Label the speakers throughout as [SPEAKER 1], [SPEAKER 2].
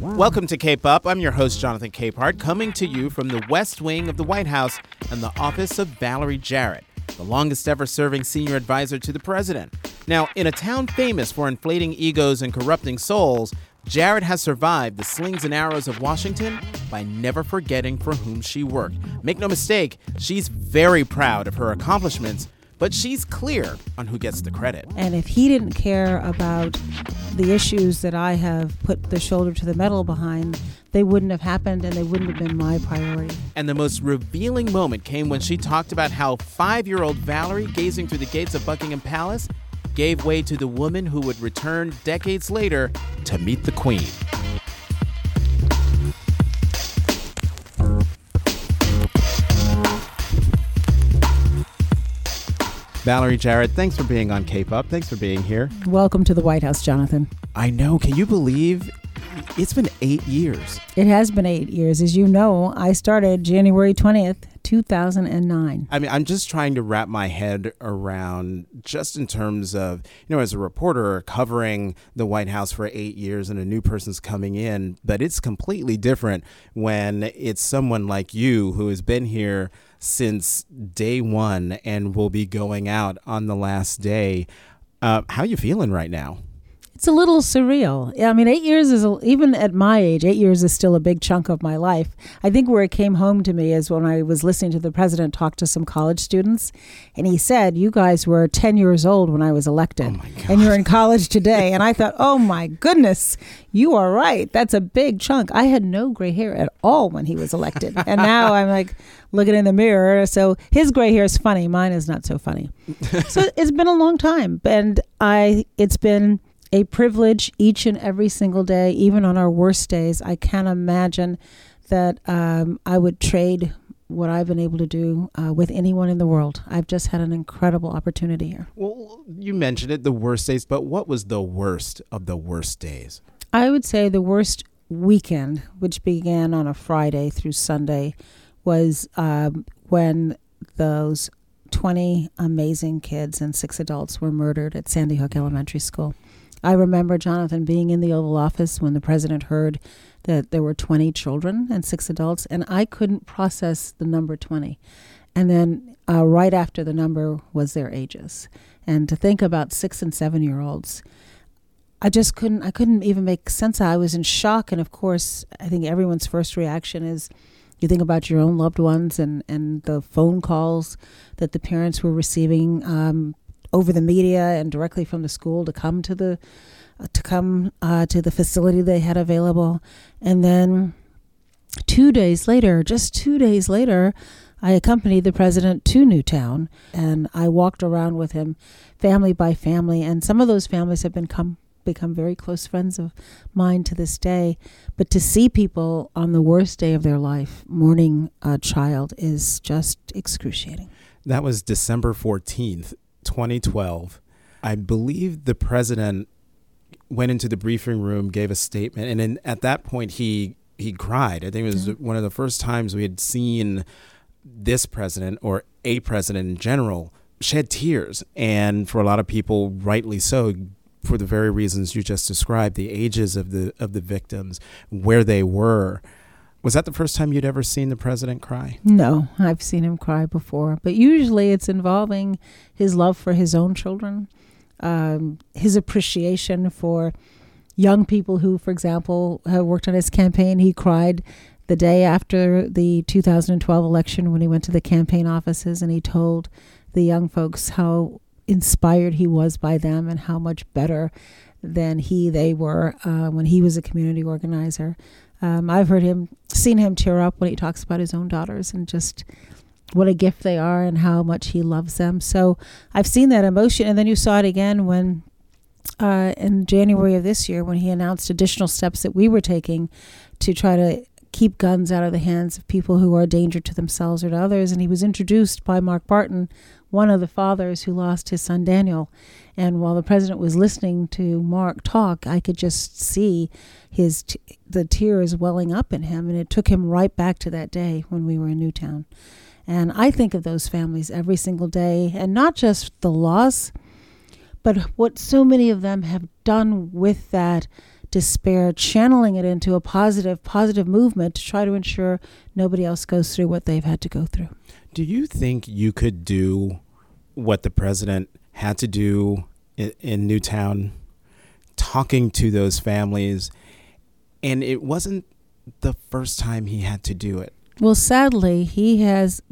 [SPEAKER 1] Welcome to Cape Up. I'm your host, Jonathan Capehart, coming to you from the West Wing of the White House and the office of Valerie Jarrett, the longest ever serving senior advisor to the president. Now, in a town famous for inflating egos and corrupting souls, Jarrett has survived the slings and arrows of Washington by never forgetting for whom she worked. Make no mistake, she's very proud of her accomplishments, but she's clear on who gets the credit.
[SPEAKER 2] And if he didn't care about the issues that I have put the shoulder to the metal behind, they wouldn't have happened and they wouldn't have been my priority.
[SPEAKER 1] And the most revealing moment came when she talked about how five year old Valerie, gazing through the gates of Buckingham Palace, gave way to the woman who would return decades later to meet the Queen. Valerie Jarrett, thanks for being on Cape Up. Thanks for being here.
[SPEAKER 2] Welcome to the White House, Jonathan.
[SPEAKER 1] I know. Can you believe it's been eight years?
[SPEAKER 2] It has been eight years. As you know, I started January 20th, 2009.
[SPEAKER 1] I mean, I'm just trying to wrap my head around just in terms of, you know, as a reporter covering the White House for eight years and a new person's coming in, but it's completely different when it's someone like you who has been here since day one and will be going out on the last day. Uh, how you feeling right now?
[SPEAKER 2] It's a little surreal. I mean, eight years is a, even at my age, eight years is still a big chunk of my life. I think where it came home to me is when I was listening to the president talk to some college students, and he said, "You guys were ten years old when I was elected,
[SPEAKER 1] Oh
[SPEAKER 2] and you're in college today." and I thought, "Oh my goodness, you are right. That's a big chunk." I had no gray hair at all when he was elected, and now I'm like looking in the mirror. So his gray hair is funny. Mine is not so funny. so it's been a long time, and I it's been a privilege each and every single day, even on our worst days. I can't imagine that um, I would trade what I've been able to do uh, with anyone in the world. I've just had an incredible opportunity here.
[SPEAKER 1] Well, you mentioned it, the worst days, but what was the worst of the worst days?
[SPEAKER 2] I would say the worst weekend, which began on a Friday through Sunday, was um, when those 20 amazing kids and six adults were murdered at Sandy Hook Elementary School. I remember Jonathan being in the Oval Office when the president heard that there were 20 children and six adults, and I couldn't process the number 20. And then uh, right after the number was their ages. And to think about six and seven year olds, I just couldn't. I couldn't even make sense. I was in shock, and of course, I think everyone's first reaction is you think about your own loved ones and and the phone calls that the parents were receiving um, over the media and directly from the school to come to the to come uh, to the facility they had available, and then two days later, just two days later. I accompanied the president to Newtown and I walked around with him family by family and some of those families have been come become very close friends of mine to this day. But to see people on the worst day of their life mourning a child is just excruciating.
[SPEAKER 1] That was December 14th, 2012. I believe the president went into the briefing room, gave a statement, and then at that point he he cried. I think it was
[SPEAKER 2] Yeah.
[SPEAKER 1] one of the first times we had seen this president or a president in general shed tears, and for a lot of people, rightly so, for the very reasons you just described, the ages of the of the victims, where they were. Was that the first time you'd ever seen the president cry?
[SPEAKER 2] No, I've seen him cry before, but usually it's involving his love for his own children, um, his appreciation for young people who, for example, have worked on his campaign. He cried the day after the 2012 election when he went to the campaign offices and he told the young folks how inspired he was by them and how much better than he they were uh, when he was a community organizer. Um, I've heard him, seen him tear up when he talks about his own daughters and just what a gift they are and how much he loves them. So I've seen that emotion, and then you saw it again when. Uh, in January of this year, when he announced additional steps that we were taking to try to keep guns out of the hands of people who are a danger to themselves or to others. And he was introduced by Mark Barden, one of the fathers who lost his son Daniel. And while the president was listening to Mark talk, I could just see his t- the tears welling up in him, and it took him right back to that day when we were in Newtown. And I think of those families every single day, and not just the loss, but what so many of them have done with that despair, channeling it into a positive, positive movement to try to ensure nobody else goes through what they've had to go through.
[SPEAKER 1] Do you think you could do what the president had to do in, in Newtown, talking to those families? And it wasn't the first time he had to do it.
[SPEAKER 2] Well, sadly, he has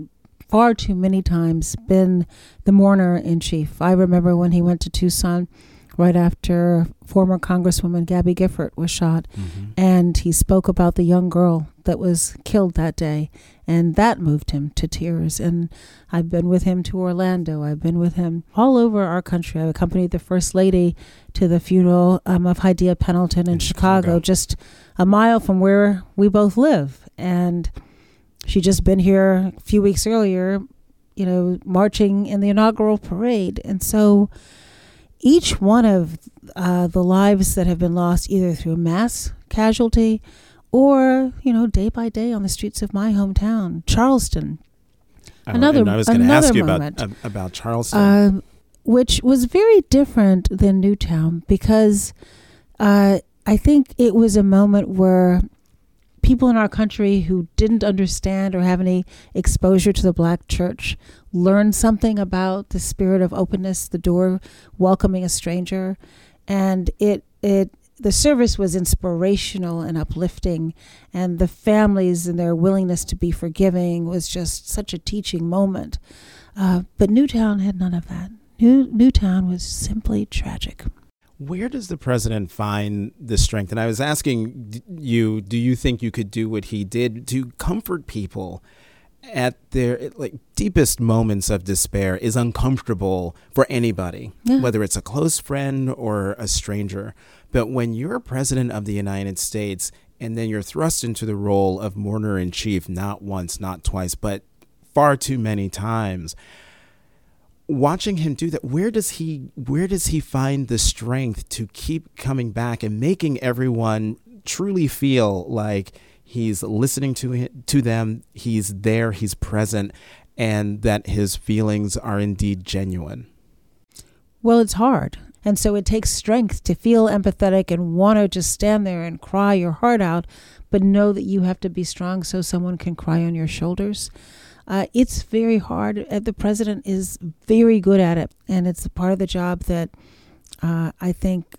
[SPEAKER 2] far too many times been the mourner in chief. I remember when he went to Tucson right after former Congresswoman Gabby Giffords was shot, mm-hmm. and he spoke about the young girl that was killed that day, and that moved him to tears. And I've been with him to Orlando. I've been with him all over our country. I've accompanied the First Lady to the funeral um, of Hadiya Pendleton in, in Chicago, Chicago, just a mile from where we both live, and she just been here a few weeks earlier, you know, marching in the inaugural parade. And so each one of uh, the lives that have been lost either through mass casualty or, you know, day by day on the streets of my hometown, Charleston.
[SPEAKER 1] Another, I was going to ask you about, about Charleston.
[SPEAKER 2] Uh, which was very different than Newtown because uh, I think it was a moment where people in our country who didn't understand or have any exposure to the black church learned something about the spirit of openness, the door welcoming a stranger, and it it the service was inspirational and uplifting. And the families and their willingness to be forgiving was just such a teaching moment. Uh, but newtown had none of that. New, newtown was simply tragic
[SPEAKER 1] where does the president find the strength? And I was asking you, do you think you could do what he did to comfort people at their like deepest moments of despair is uncomfortable for anybody, yeah. whether it's a close friend or a stranger. But when you're president of the United States and then you're thrust into the role of mourner in chief, not once, not twice, but far too many times, watching him do that where does he where does he find the strength to keep coming back and making everyone truly feel like he's listening to to them he's there he's present and that his feelings are indeed genuine?
[SPEAKER 2] Well it's hard. And so it takes strength to feel empathetic and want to just stand there and cry your heart out but know that you have to be strong so someone can cry on your shoulders uh, it's very hard. Uh, the president is very good at it, and it's a part of the job that uh, I think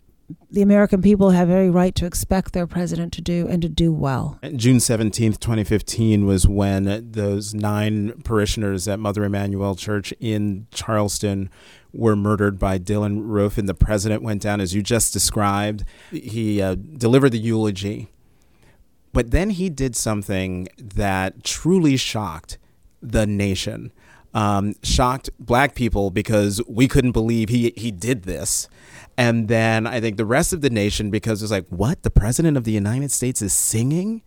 [SPEAKER 2] the American people have every right to expect their president to do and to do well.
[SPEAKER 1] June 17th, 2015 was when those nine parishioners at Mother Emanuel Church in Charleston were murdered by Dylann Roof, and the president went down, as you just described. He uh, delivered the eulogy. But then he did something that truly shocked the nation. Um, shocked black people because we couldn't believe he he did this. And then I think the rest of the nation because it's like, what? The president of the United States is singing?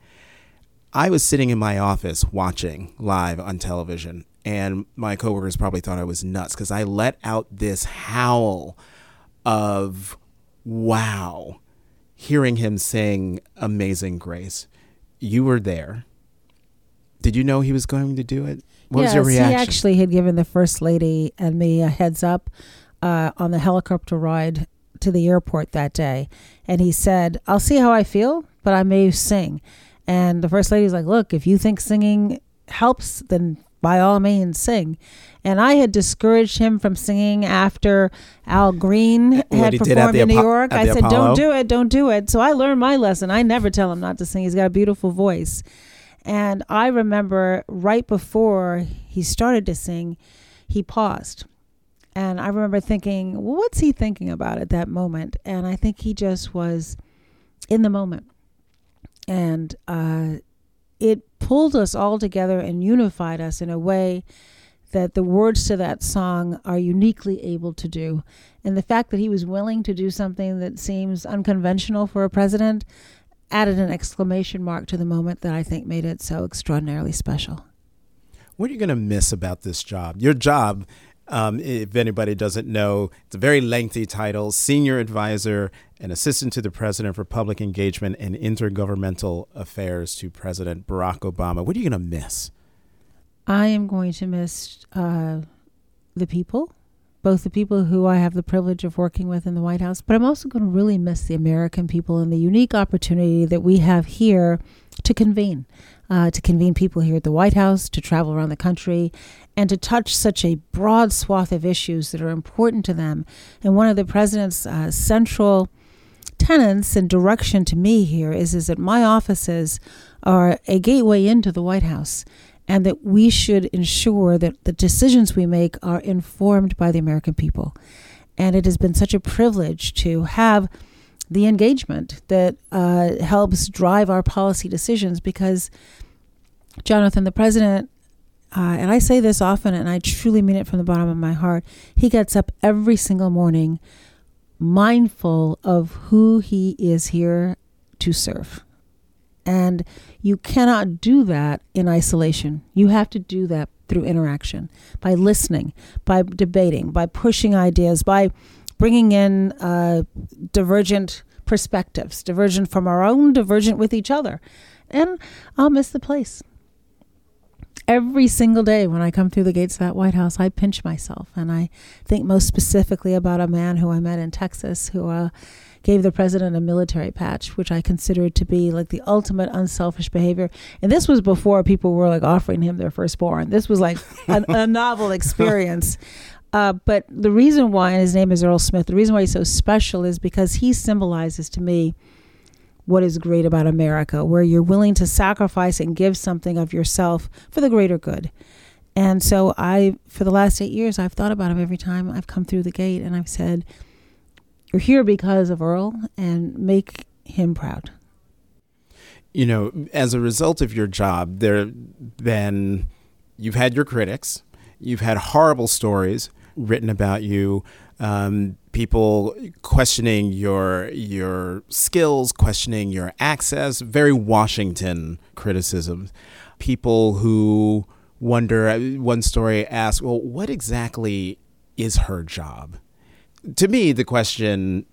[SPEAKER 1] I was sitting in my office watching live on television, and my coworkers probably thought I was nuts because I let out this howl of wow, hearing him sing Amazing Grace. You were there. Did you know he was going to do it? What yes, was your reaction?
[SPEAKER 2] He actually had given the first lady and me a heads up uh, on the helicopter ride to the airport that day, and he said, "I'll see how I feel, but I may sing." And the first lady's like, "Look, if you think singing helps, then by all means sing." And I had discouraged him from singing after Al Green had performed in New York. I said,
[SPEAKER 1] Apollo?
[SPEAKER 2] "Don't do it, don't do it." So I learned my lesson. I never tell him not to sing. He's got a beautiful voice. And I remember right before he started to sing, he paused. And I remember thinking, well, what's he thinking about at that moment? And I think he just was in the moment. And uh, it pulled us all together and unified us in a way that the words to that song are uniquely able to do. And the fact that he was willing to do something that seems unconventional for a president added an exclamation mark to the moment that I think made it so extraordinarily special.
[SPEAKER 1] What are you going to miss about this job? Your job, um, if anybody doesn't know, it's a very lengthy title Senior Advisor and Assistant to the President for Public Engagement and Intergovernmental Affairs to President Barack Obama. What are you going to miss?
[SPEAKER 2] I am going to miss uh, the people both the people who I have the privilege of working with in the White House, but I'm also going to really miss the American people and the unique opportunity that we have here to convene. Uh, to convene people here at the White House, to travel around the country, and to touch such a broad swath of issues that are important to them. And one of the president's uh, central tenets and direction to me here is, is that my offices are a gateway into the White House and that we should ensure that the decisions we make are informed by the American people. And it has been such a privilege to have the engagement that uh, helps drive our policy decisions because, Jonathan, the president, uh, and I say this often and I truly mean it from the bottom of my heart, he gets up every single morning mindful of who he is here to serve. And you cannot do that in isolation. You have to do that through interaction, by listening, by debating, by pushing ideas, by bringing in uh, divergent perspectives, divergent from our own, divergent with each other. And I'll miss the place. Every single day when I come through the gates of that White House, I pinch myself and I think most specifically about a man who I met in Texas who uh, gave the president a military patch, which I considered to be like the ultimate unselfish behavior. And this was before people were like offering him their firstborn. This was like a, a novel experience. Uh, but the reason why, and his name is Earl Smith, the reason why he's so special is because he symbolizes to me what is great about America, where you're willing to sacrifice and give something of yourself for the greater good. And so I, for the last eight years, I've thought about him every time I've come through the gate and I've said, You're here because of Earl and make him proud.
[SPEAKER 1] You know, as a result of your job, there been, you've had your critics, you've had horrible stories written about you um, people questioning your your skills, questioning your access, very Washington criticisms. People who wonder. Uh, one story asked, "Well, what exactly is her job?" To me, the question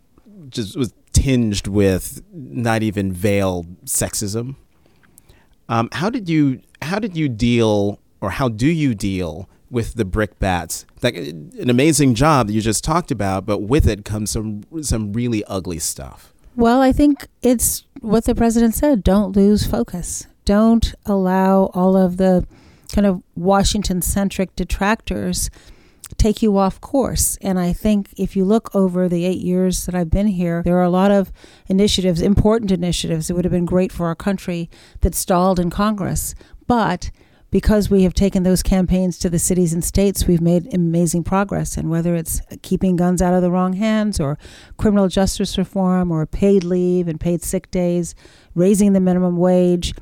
[SPEAKER 1] just was tinged with not even veiled sexism. Um, how did you how did you deal, or how do you deal with the brickbats. Like an amazing job that you just talked about, but with it comes some some really ugly stuff.
[SPEAKER 2] Well, I think it's what the president said. Don't lose focus. Don't allow all of the kind of Washington centric detractors take you off course. And I think if you look over the eight years that I've been here, there are a lot of initiatives, important initiatives that would have been great for our country that stalled in Congress. But because we have taken those campaigns to the cities and states, we've made amazing progress. And whether it's keeping guns out of the wrong hands, or criminal justice reform, or paid leave and paid sick days, raising the minimum wage,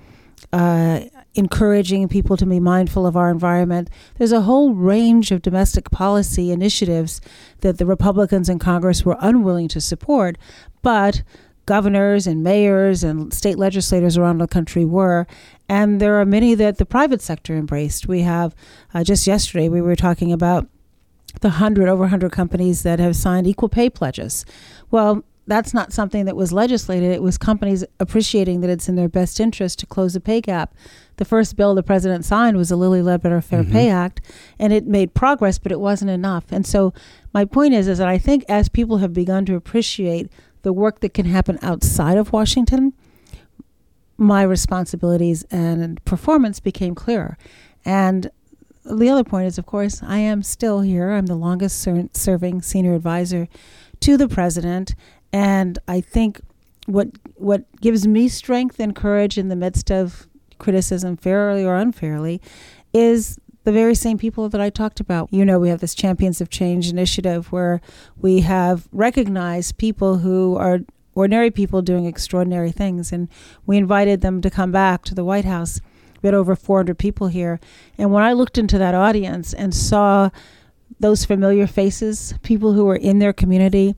[SPEAKER 2] uh, encouraging people to be mindful of our environment. There's a whole range of domestic policy initiatives that the Republicans in Congress were unwilling to support, but governors and mayors and state legislators around the country were. And there are many that the private sector embraced. We have, uh, just yesterday, we were talking about the 100, over 100 companies that have signed equal pay pledges. Well, that's not something that was legislated. It was companies appreciating that it's in their best interest to close the pay gap. The first bill the president signed was the Lilly Ledbetter Fair mm-hmm. Pay Act, and it made progress, but it wasn't enough. And so, my point is, is that I think as people have begun to appreciate the work that can happen outside of Washington, my responsibilities and performance became clearer. And the other point is, of course, I am still here. I'm the longest ser- serving senior advisor to the president. And I think what what gives me strength and courage in the midst of criticism, fairly or unfairly, is the very same people that I talked about. You know, we have this Champions of Change initiative where we have recognized people who are ordinary people doing extraordinary things. And we invited them to come back to the White House. We had over 400 people here. And when I looked into that audience and saw those familiar faces, people who were in their community,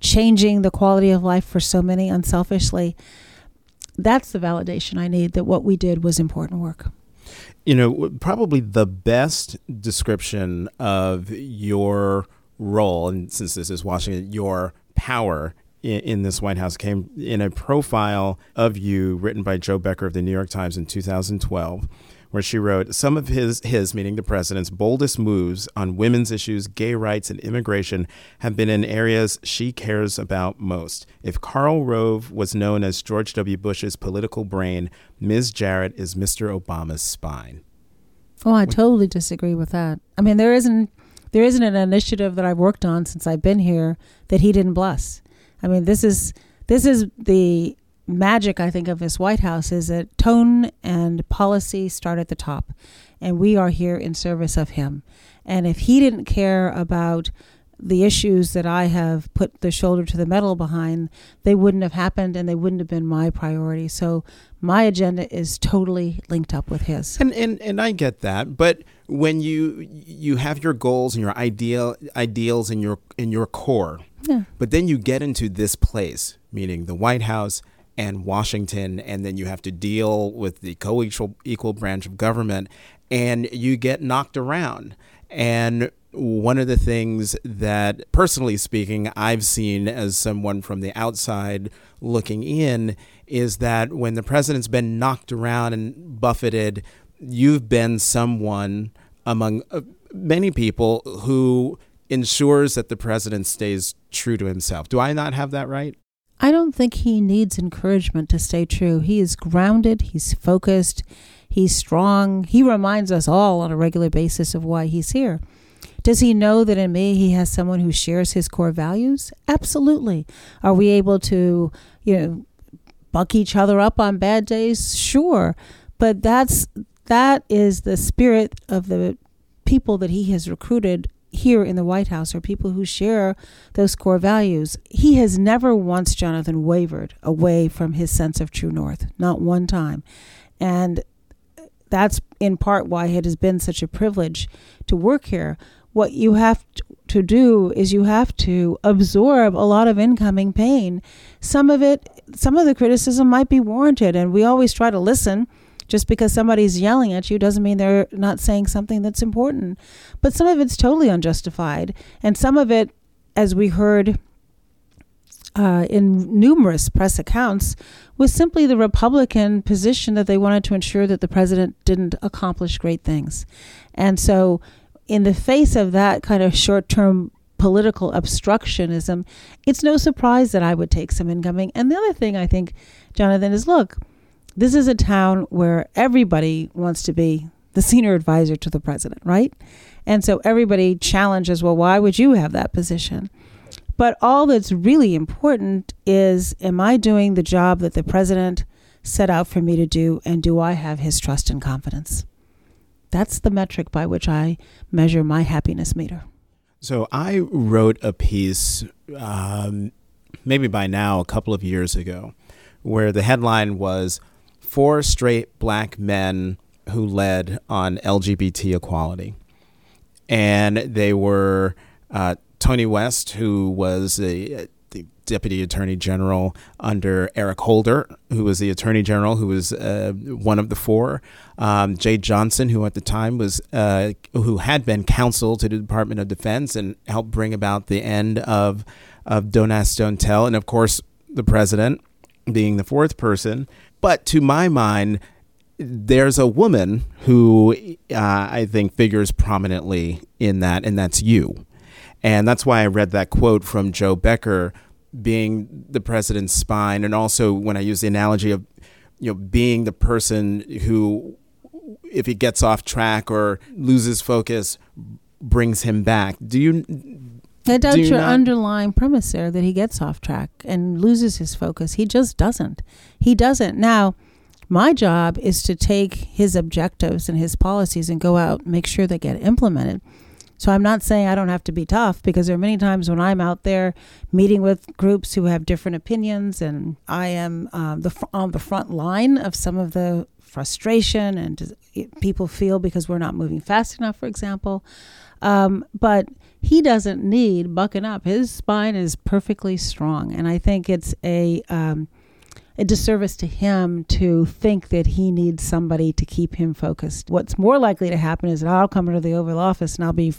[SPEAKER 2] changing the quality of life for so many unselfishly, that's the validation I need that what we did was important work.
[SPEAKER 1] You know, probably the best description of your role, and since this is Washington, your power in, in, this White House came in a profile of you written by Jo Becker of the New York Times in 2012, where she wrote some of his his meaning the president's boldest moves on women's issues, gay rights, and immigration have been in areas she cares about most. If Karl Rove was known as George W. Bush's political brain, Ms. Jarrett is Mr. Obama's spine.
[SPEAKER 2] Oh, I totally disagree with that. I mean, there isn't there isn't an initiative that I've worked on since I've been here that he didn't bless. I mean, this is this is the magic I think of this White House is that tone and policy start at the top, and we are here in service of him. And if he didn't care about the issues that I have put the shoulder to the metal behind, they wouldn't have happened and they wouldn't have been my priority. So my agenda is totally linked up with his.
[SPEAKER 1] And and, and I get that, but when you you have your goals and your ideal ideals in your in your core, yeah. but then you get into this place, meaning the White House and Washington, and then you have to deal with the co-equal equal branch of government, and you get knocked around. And one of the things that, personally speaking, I've seen as someone from the outside looking in is that when the president's been knocked around and buffeted, you've been someone among uh, many people who ensures that the president stays true to himself. Do I not have that right?
[SPEAKER 2] I don't think he needs encouragement to stay true. He is grounded, he's focused, he's strong. He reminds us all on a regular basis of why he's here. Does he know that in me he has someone who shares his core values? Absolutely. Are we able to, you know, buck each other up on bad days? Sure. But that's that is the spirit of the people that he has recruited here in the White House are people who share those core values. He has never once, Jonathan, wavered away from his sense of true north, not one time. And that's in part why it has been such a privilege to work here what you have to do is you have to absorb a lot of incoming pain. Some of it, some of the criticism might be warranted, and we always try to listen. Just because somebody's yelling at you doesn't mean they're not saying something that's important. But some of it's totally unjustified. And some of it, as we heard uh, in numerous press accounts, was simply the Republican position that they wanted to ensure that the president didn't accomplish great things. And so in the face of that kind of short term political obstructionism, it's no surprise that I would take some incoming. And the other thing I think, Jonathan, is look, this is a town where everybody wants to be the senior advisor to the president, right? And so everybody challenges, well, why would you have that position? But all that's really important is am I doing the job that the president set out for me to do, and do I have his trust and confidence? That's the metric by which I measure my happiness meter.
[SPEAKER 1] So I wrote a piece, um, maybe by now, a couple of years ago, where the headline was Four Straight Black Men Who Led on LGBT Equality. And they were uh, Tony West, who was a, deputy attorney general under Eric Holder, who was the attorney general, who was uh, one of the four. Um, Jeh Johnson, who at the time was uh, who had been counsel to the Department of Defense and helped bring about the end of of Don't Ask, Don't Tell, and of course the president being the fourth person. But to my mind, there's a woman who uh, I think figures prominently in that, and that's you. And that's why I read that quote from Jo Becker being the president's spine, and also when I use the analogy of you know being the person who, if he gets off track or loses focus, brings him back. Do you?
[SPEAKER 2] That's do your not? underlying premise there that he gets off track and loses his focus. He just doesn't. He doesn't. Now, my job is to take his objectives and his policies and go out and make sure they get implemented. So I'm not saying I don't have to be tough because there are many times when I'm out there meeting with groups who have different opinions, and I am um, the on the front line of some of the frustration and people feel because we're not moving fast enough, for example. Um, but he doesn't need bucking up. His spine is perfectly strong, and I think it's a um, a disservice to him to think that he needs somebody to keep him focused. What's more likely to happen is that I'll come into the Oval Office and I'll be,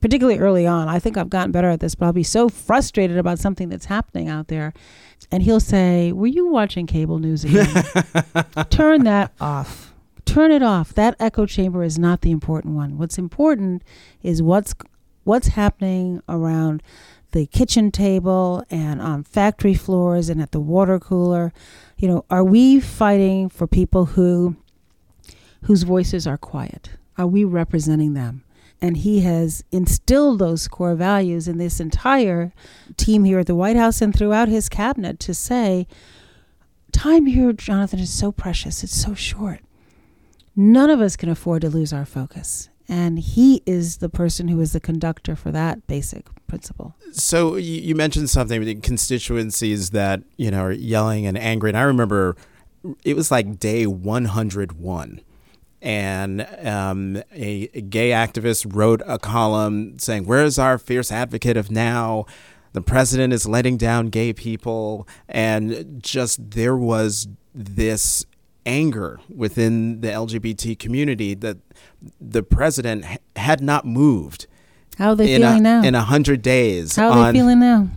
[SPEAKER 2] particularly early on, I think I've gotten better at this, but I'll be so frustrated about something that's happening out there. And he'll say, Were you watching cable news again? Turn that off turn it off. That echo chamber is not the important one. What's important is what's what's happening around the kitchen table and on factory floors and at the water cooler. You know, are we fighting for people who whose voices are quiet? Are we representing them? And he has instilled those core values in this entire team here at the White House and throughout his cabinet to say, time here, Jonathan, is so precious. It's so short. None of us can afford to lose our focus. And he is the person who is the conductor for that basic principle.
[SPEAKER 1] So you mentioned something constituencies that, you know, are yelling and angry. And I remember it was like day 101 and um, a, a, gay activist wrote a column saying, Where's our fierce advocate of now? The president is letting down gay people. And just there was this anger within the LGBT community that the president had not moved.
[SPEAKER 2] How are they feeling
[SPEAKER 1] a,
[SPEAKER 2] now?
[SPEAKER 1] In a hundred days.
[SPEAKER 2] How are on, they feeling now?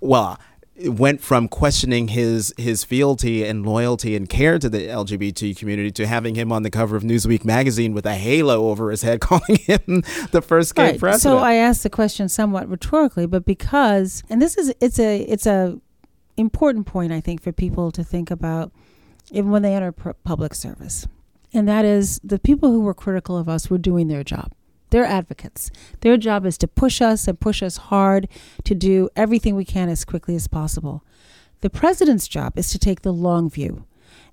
[SPEAKER 1] Well, it went from questioning his his fealty and loyalty and care to the LGBT community to having him on the cover of Newsweek magazine with a halo over his head, calling him the first gay
[SPEAKER 2] right.
[SPEAKER 1] president.
[SPEAKER 2] So I asked the question somewhat rhetorically, but because and this is it's a it's a important point I think for people to think about even when they enter public service, and that is the people who were critical of us were doing their job. They're advocates. Their job is to push us and push us hard to do everything we can as quickly as possible. The president's job is to take the long view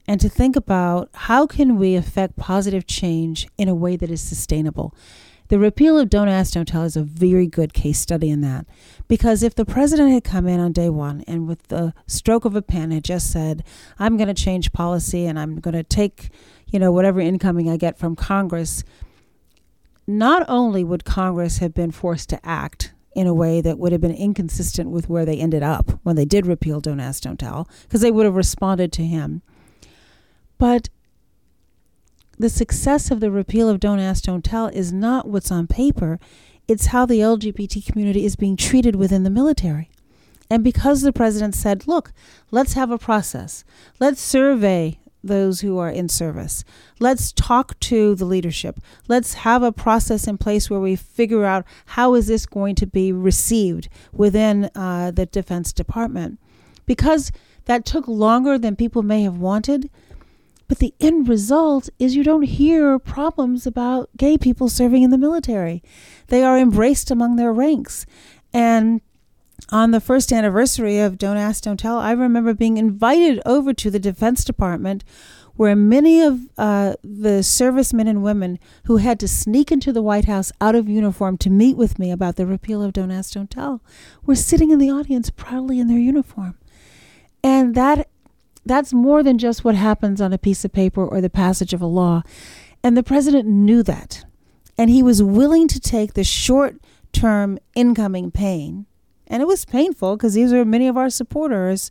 [SPEAKER 2] and to think about how can we affect positive change in a way that is sustainable. The repeal of Don't Ask, Don't Tell is a very good case study in that. Because if the president had come in on day one and with the stroke of a pen had just said, I'm going to change policy and I'm going to take, you know, whatever incoming I get from Congress not only would Congress have been forced to act in a way that would have been inconsistent with where they ended up when they did repeal Don't Ask, Don't Tell, because they would have responded to him. But the success of the repeal of Don't Ask, Don't Tell is not what's on paper, it's how the LGBT community is being treated within the military. And because the president said, look, let's have a process, let's survey those who are in service. Let's talk to the leadership. Let's have a process in place where we figure out how is this going to be received within uh, the Defense Department. Because that took longer than people may have wanted. But the end result is you don't hear problems about gay people serving in the military. They are embraced among their ranks. And on the first anniversary of Don't Ask, Don't Tell, I remember being invited over to the Defense Department where many of uh, the servicemen and women who had to sneak into the White House out of uniform to meet with me about the repeal of Don't Ask, Don't Tell were sitting in the audience proudly in their uniform. And that that's more than just what happens on a piece of paper or the passage of a law. And the president knew that. And he was willing to take the short term incoming pain and it was painful because these are many of our supporters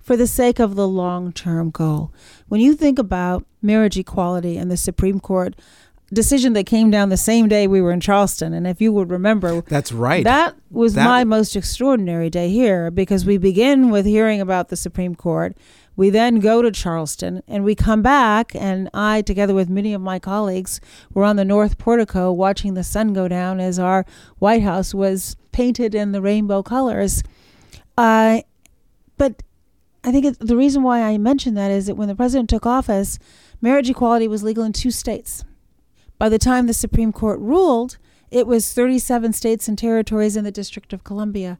[SPEAKER 2] for the sake of the long term goal. When you think about marriage equality and the Supreme Court decision that came down the same day we were in Charleston. And if you would remember,
[SPEAKER 1] that's right.
[SPEAKER 2] That was that my most extraordinary day here because we begin with hearing about the Supreme Court. We then go to Charleston and we come back, and I, together with many of my colleagues, were on the North Portico watching the sun go down as our White House was painted in the rainbow colors. Uh, but I think it, the reason why I mention that is that when the president took office, marriage equality was legal in two states. By the time the Supreme Court ruled, it was 37 states and territories in the District of Columbia.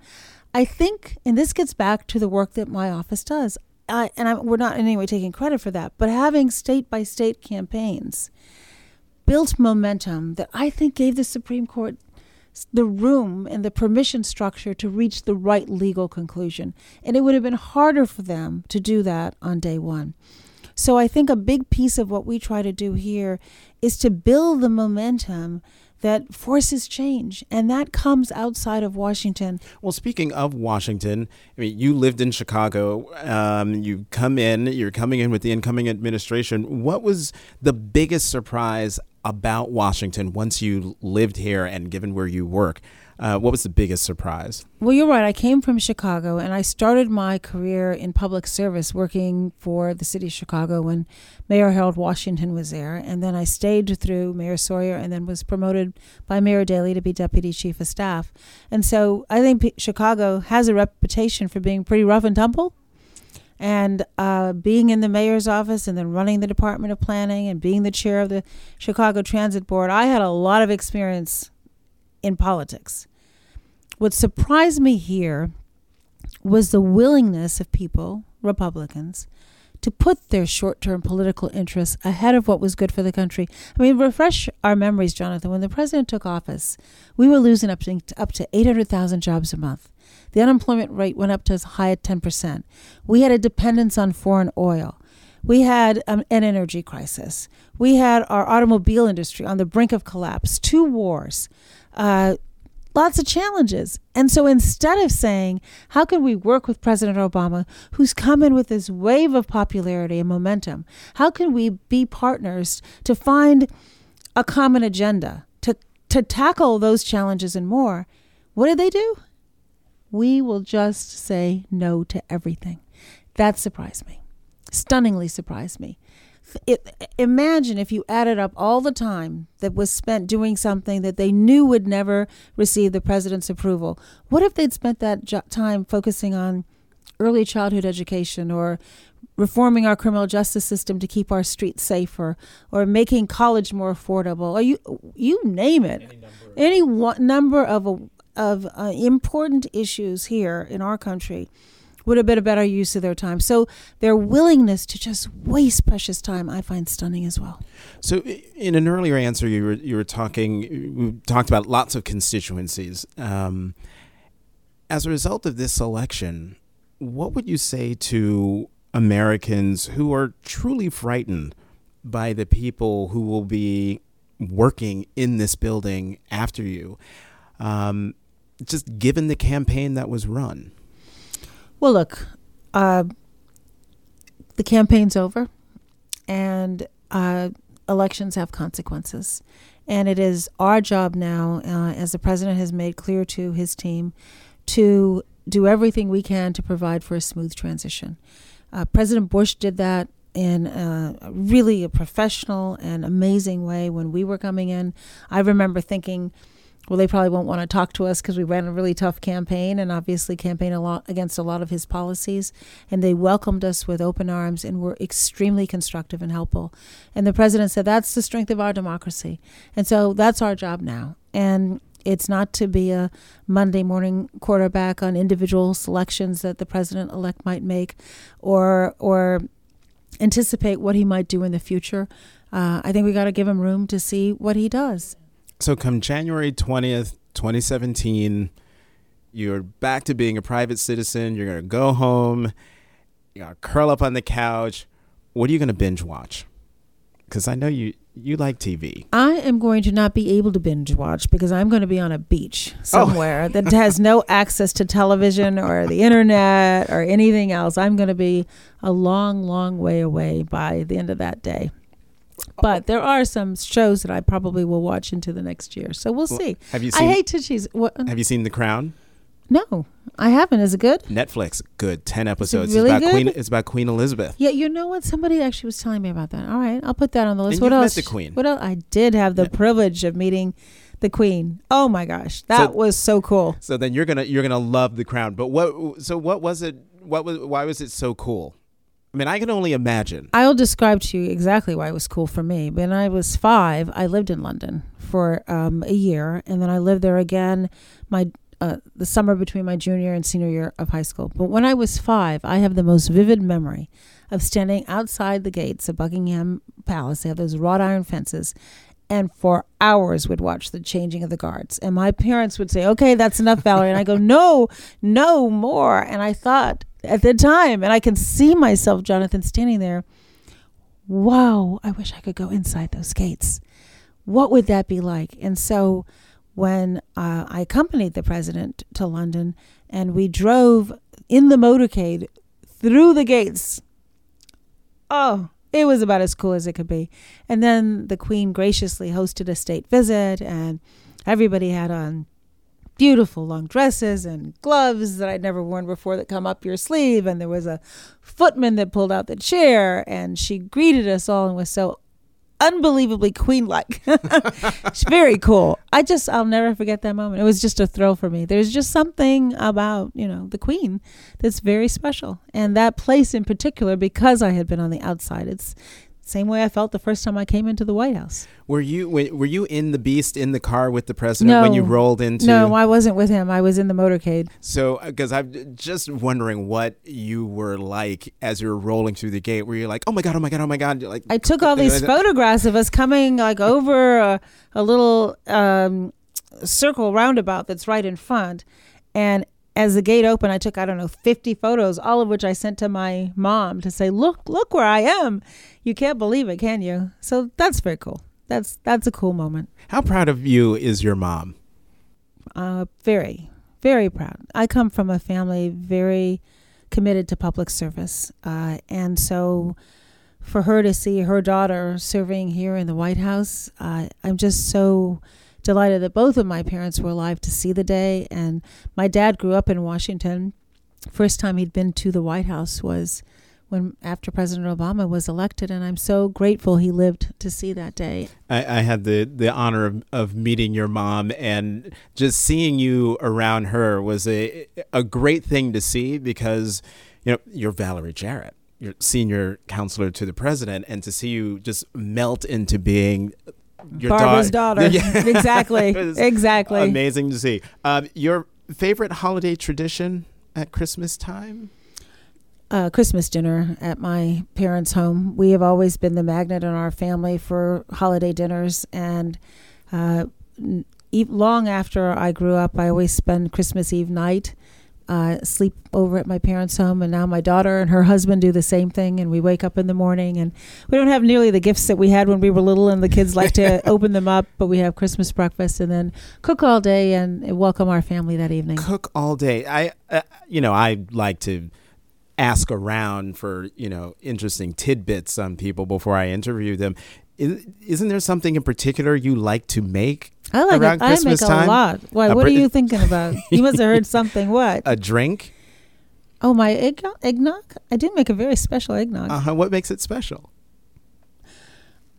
[SPEAKER 2] I think, and this gets back to the work that my office does, I, and I, we're not in any way taking credit for that, but having state by state campaigns built momentum that I think gave the Supreme Court the room and the permission structure to reach the right legal conclusion. And it would have been harder for them to do that on day one. So I think a big piece of what we try to do here is to build the momentum that forces change, and that comes outside of Washington.
[SPEAKER 1] Well, speaking of Washington, I mean, you lived in Chicago. Um, you come in, you're coming in with the incoming administration. What was the biggest surprise about Washington once you lived here and given where you work? Uh, what was the biggest surprise?
[SPEAKER 2] Well, you're right. I came from Chicago and I started my career in public service working for the city of Chicago when Mayor Harold Washington was there. And then I stayed through Mayor Sawyer and then was promoted by Mayor Daley to be deputy chief of staff. And so I think P- Chicago has a reputation for being pretty rough and tumble. And uh, being in the mayor's office and then running the Department of Planning and being the chair of the Chicago Transit Board, I had a lot of experience in politics. What surprised me here was the willingness of people, Republicans, to put their short term political interests ahead of what was good for the country. I mean, refresh our memories, Jonathan. When the president took office, we were losing up to, up to 800,000 jobs a month. The unemployment rate went up to as high as 10%. We had a dependence on foreign oil. We had um, an energy crisis. We had our automobile industry on the brink of collapse, two wars. Uh, lots of challenges. And so instead of saying, how can we work with President Obama, who's come in with this wave of popularity and momentum? How can we be partners to find a common agenda, to, to tackle those challenges and more? What did they do? We will just say no to everything. That surprised me, stunningly surprised me it, imagine if you added up all the time that was spent doing something that they knew would never receive the president's approval. What if they'd spent that jo- time focusing on early childhood education or reforming our criminal justice system to keep our streets safer or making college more affordable or you you name it any number, any one, number of of uh, important issues here in our country would have been a better use of their time. So their willingness to just waste precious time, I find stunning as well.
[SPEAKER 1] So in an earlier answer, you were you were talking we talked about lots of constituencies. Um, as a result of this election, what would you say to Americans who are truly frightened by the people who will be working in this building after you? Um, just given the campaign that was run.
[SPEAKER 2] Well, look, uh, the campaign's over, and uh, elections have consequences. And it is our job now, uh, as the president has made clear to his team, to do everything we can to provide for a smooth transition. Uh, president Bush did that in a, really a professional and amazing way when we were coming in. I remember thinking, well, they probably won't want to talk to us because we ran a really tough campaign and obviously campaigned a lot against a lot of his policies. And they welcomed us with open arms and were extremely constructive and helpful. And the president said, that's the strength of our democracy. And so that's our job now. And it's not to be a Monday morning quarterback on individual selections that the president elect might make or, or anticipate what he might do in the future. Uh, I think we got to give him room to see what he does.
[SPEAKER 1] So, come January 20th, 2017, you're back to being a private citizen. You're going to go home, you're going to curl up on the couch. What are you going to binge watch? Because I know you, you like TV.
[SPEAKER 2] I am going to not be able to binge watch because I'm going to be on a beach oh. somewhere oh. that has no access to television or the internet or anything else. I'm going to be a long, long way away by the end of that day. But there are some shows that I probably will watch into the next year. So we'll, well see.
[SPEAKER 1] Have you seen,
[SPEAKER 2] I hate to cheese. What,
[SPEAKER 1] have you seen The Crown?
[SPEAKER 2] No, I haven't. Is it good?
[SPEAKER 1] Netflix, good. Ten episodes.
[SPEAKER 2] It really
[SPEAKER 1] it's about
[SPEAKER 2] good?
[SPEAKER 1] Queen. It's about Queen Elizabeth.
[SPEAKER 2] Yeah, you know what? Somebody actually was telling me about that. All right, I'll put that on the list.
[SPEAKER 1] And
[SPEAKER 2] what
[SPEAKER 1] else?
[SPEAKER 2] Met
[SPEAKER 1] the Queen.
[SPEAKER 2] What else? I did have the yeah. privilege of meeting the Queen. Oh my gosh, that so, was so cool.
[SPEAKER 1] So then you're gonna you're gonna love the Crown. But what? So what was it? What was? Why was it so cool? I mean, I can only imagine.
[SPEAKER 2] I'll describe to you exactly why it was cool for me. When I was five, I lived in London for um, a year, and then I lived there again my uh, the summer between my junior and senior year of high school. But when I was five, I have the most vivid memory of standing outside the gates of Buckingham Palace. They have those wrought iron fences, and for hours would watch the changing of the guards. And my parents would say, "Okay, that's enough, Valerie." And I go, "No, no more." And I thought at the time, and I can see myself, Jonathan, standing there. Wow, I wish I could go inside those gates. What would that be like? And so, when uh, I accompanied the president to London, and we drove in the motorcade through the gates. Oh, it was about as cool as it could be. And then the Queen graciously hosted a state visit, and everybody had on beautiful long dresses and gloves that I'd never worn before that come up your sleeve. And there was a footman that pulled out the chair and she greeted us all and was so unbelievably queen like. it's very cool. I just, I'll never forget that moment. It was just a thrill for me. There's just something about, you know, the queen that's very special. And that place in particular, because I had been on the outside, it's, same way I felt the first time I came into the White House.
[SPEAKER 1] Were you were you in the Beast in the car with the president no, when you rolled into?
[SPEAKER 2] No, I wasn't with him. I was in the motorcade.
[SPEAKER 1] So, because uh, I'm just wondering what you were like as you were rolling through the gate. Were you like, oh my god, oh my god, oh my god? Like
[SPEAKER 2] I took all these photographs of us coming like over a, a little um, circle roundabout that's right in front, and as the gate opened, I took, I don't know, 50 photos, all of which I sent to my mom to say, look, look where I am. You can't believe it, can you? So that's very cool. That's, that's a cool moment.
[SPEAKER 1] How proud of you is your mom?
[SPEAKER 2] Uh, very, very proud. I come from a family very committed to public service. Uh, and so for her to see her daughter serving here in the White House, uh, I'm just so delighted that both of my parents were alive to see the day. And my dad grew up in Washington. First time he'd been to the White House was when after President Obama was elected, and I'm so grateful he lived to see that day.
[SPEAKER 1] I, I, had the the honor of, of meeting your mom, and just seeing you around her was a a great thing to see because you know you're Valerie Jarrett, you're senior counselor to the president, and to see you just melt into being
[SPEAKER 2] your Barbara's daughter. daughter. exactly. exactly.
[SPEAKER 1] Amazing to see. Um, your favorite holiday tradition at Christmas time?
[SPEAKER 2] Uh, Christmas dinner at my parents' home. We have always been the magnet in our family for holiday dinners, and uh, long after I grew up, I always spend Christmas Eve night uh, sleep over at my parents' home, and now my daughter and her husband do the same thing. And we wake up in the morning, and we don't have nearly the gifts that we had when we were little, and the kids like to open them up. But we have Christmas breakfast, and then cook all day and welcome our family that evening.
[SPEAKER 1] Cook all day. I, uh, you know, I like to ask around for you know interesting tidbits on people before I interview them. Isn't there something in particular you like to make
[SPEAKER 2] I like around it. Christmas I make time? a lot. Why? A what br- are you thinking about? You must have heard something. What?
[SPEAKER 1] A drink?
[SPEAKER 2] Oh, my eggnog. eggnog? I did make a very special eggnog.
[SPEAKER 1] Uh huh. What makes it special?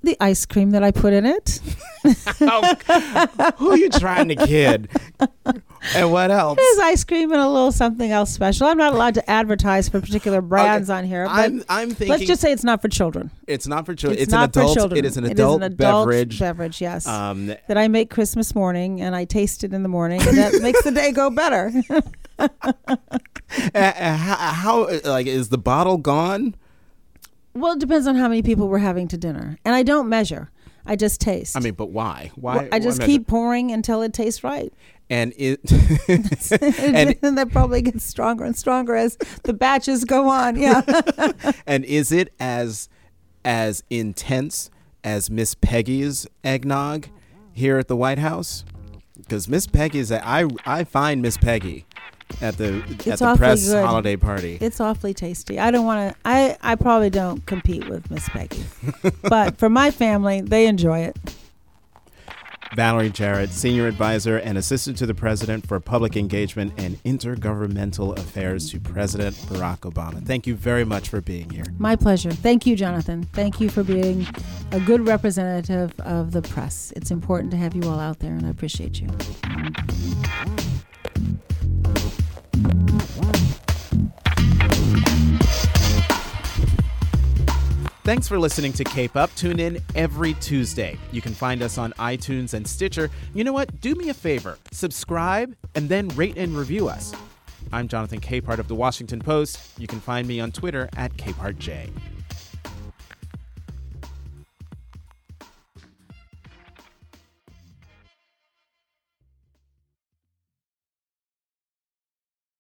[SPEAKER 2] The ice cream that I put in it.
[SPEAKER 1] oh, who are you trying to kid? And what else?
[SPEAKER 2] There's ice cream and a little something else special. I'm not allowed to advertise for particular brands okay. on here. But
[SPEAKER 1] I'm, I'm thinking.
[SPEAKER 2] Let's just say it's not for children.
[SPEAKER 1] It's not for children. It's, it's not an adult, for children. It is an adult,
[SPEAKER 2] it is an adult
[SPEAKER 1] beverage.
[SPEAKER 2] Beverage, yes. Um, that I make Christmas morning and I taste it in the morning, and that makes the day go better.
[SPEAKER 1] uh, how, how like is the bottle gone?
[SPEAKER 2] Well, it depends on how many people we're having to dinner, and I don't measure. I just taste.
[SPEAKER 1] I mean, but why? Why? Well,
[SPEAKER 2] I just
[SPEAKER 1] why
[SPEAKER 2] keep pouring until it tastes right.
[SPEAKER 1] And it
[SPEAKER 2] and, and that probably gets stronger and stronger as the batches go on. Yeah.
[SPEAKER 1] and is it as as intense as Miss Peggy's eggnog here at the White House? Because Miss Peggy's, I I find Miss Peggy at the it's at the press good. holiday party.
[SPEAKER 2] It's awfully tasty. I don't want to. I I probably don't compete with Miss Peggy, but for my family, they enjoy it.
[SPEAKER 1] Valerie Jarrett, Senior Advisor and Assistant to the President for Public Engagement and Intergovernmental Affairs to President Barack Obama. Thank you very much for being here.
[SPEAKER 2] My pleasure. Thank you, Jonathan. Thank you for being a good representative of the press. It's important to have you all out there, and I appreciate you.
[SPEAKER 1] Thanks for listening to Cape Up. Tune in every Tuesday. You can find us on iTunes and Stitcher. You know what? Do me a favor subscribe and then rate and review us. I'm Jonathan Capehart of The Washington Post. You can find me on Twitter at CapehartJ.